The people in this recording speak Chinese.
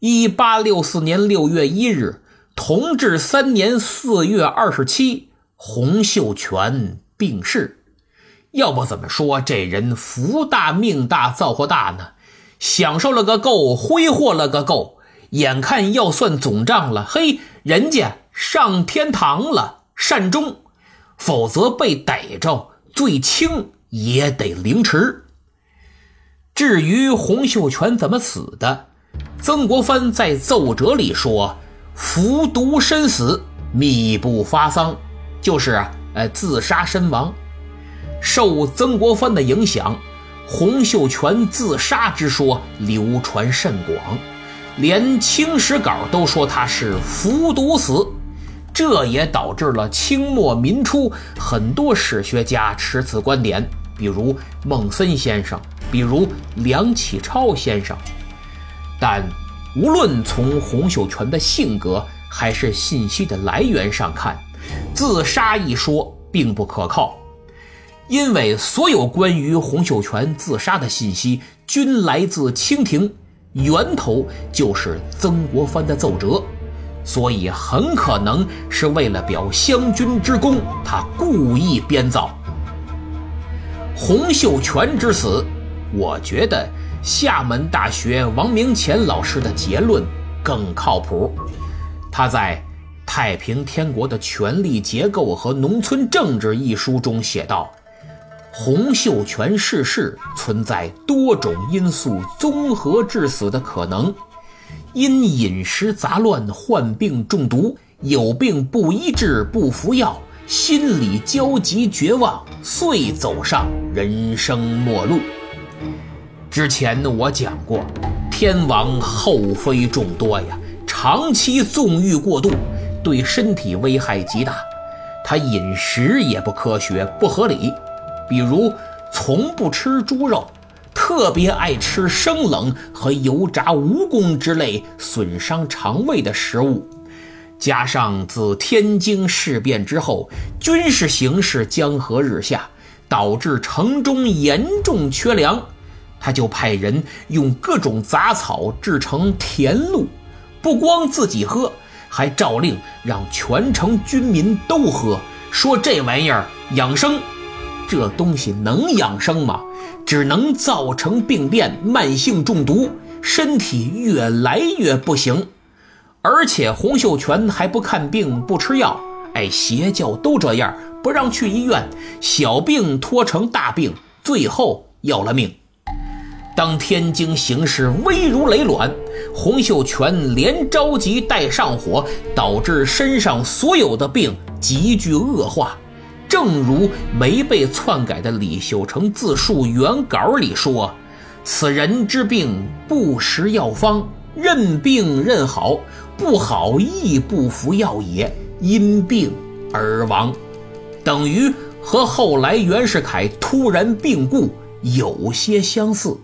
一八六四年六月一日，同治三年四月二十七，洪秀全病逝。要不怎么说这人福大命大造化大呢？享受了个够，挥霍了个够，眼看要算总账了，嘿，人家上天堂了，善终，否则被逮着，最轻也得凌迟。至于洪秀全怎么死的，曾国藩在奏折里说：“服毒身死，秘不发丧，就是呃自杀身亡。”受曾国藩的影响，洪秀全自杀之说流传甚广，连《清史稿》都说他是服毒死。这也导致了清末民初很多史学家持此观点，比如孟森先生，比如梁启超先生。但无论从洪秀全的性格还是信息的来源上看，自杀一说并不可靠。因为所有关于洪秀全自杀的信息均来自清廷，源头就是曾国藩的奏折，所以很可能是为了表湘军之功，他故意编造。洪秀全之死，我觉得厦门大学王明乾老师的结论更靠谱。他在《太平天国的权力结构和农村政治》一书中写道。洪秀全逝世存在多种因素综合致死的可能，因饮食杂乱患病中毒，有病不医治不服药，心理焦急绝望，遂走上人生末路。之前呢我讲过，天王后妃众多呀，长期纵欲过度，对身体危害极大，他饮食也不科学不合理。比如，从不吃猪肉，特别爱吃生冷和油炸蜈蚣之类损伤肠胃的食物。加上自天津事变之后，军事形势江河日下，导致城中严重缺粮，他就派人用各种杂草制成甜露，不光自己喝，还诏令让全城军民都喝，说这玩意儿养生。这东西能养生吗？只能造成病变、慢性中毒，身体越来越不行。而且洪秀全还不看病、不吃药，哎，邪教都这样，不让去医院，小病拖成大病，最后要了命。当天津形势危如累卵，洪秀全连着急带上火，导致身上所有的病急剧恶化。正如没被篡改的李秀成自述原稿里说：“此人之病不食药方，任病任好，不好亦不服药也，因病而亡。”等于和后来袁世凯突然病故有些相似。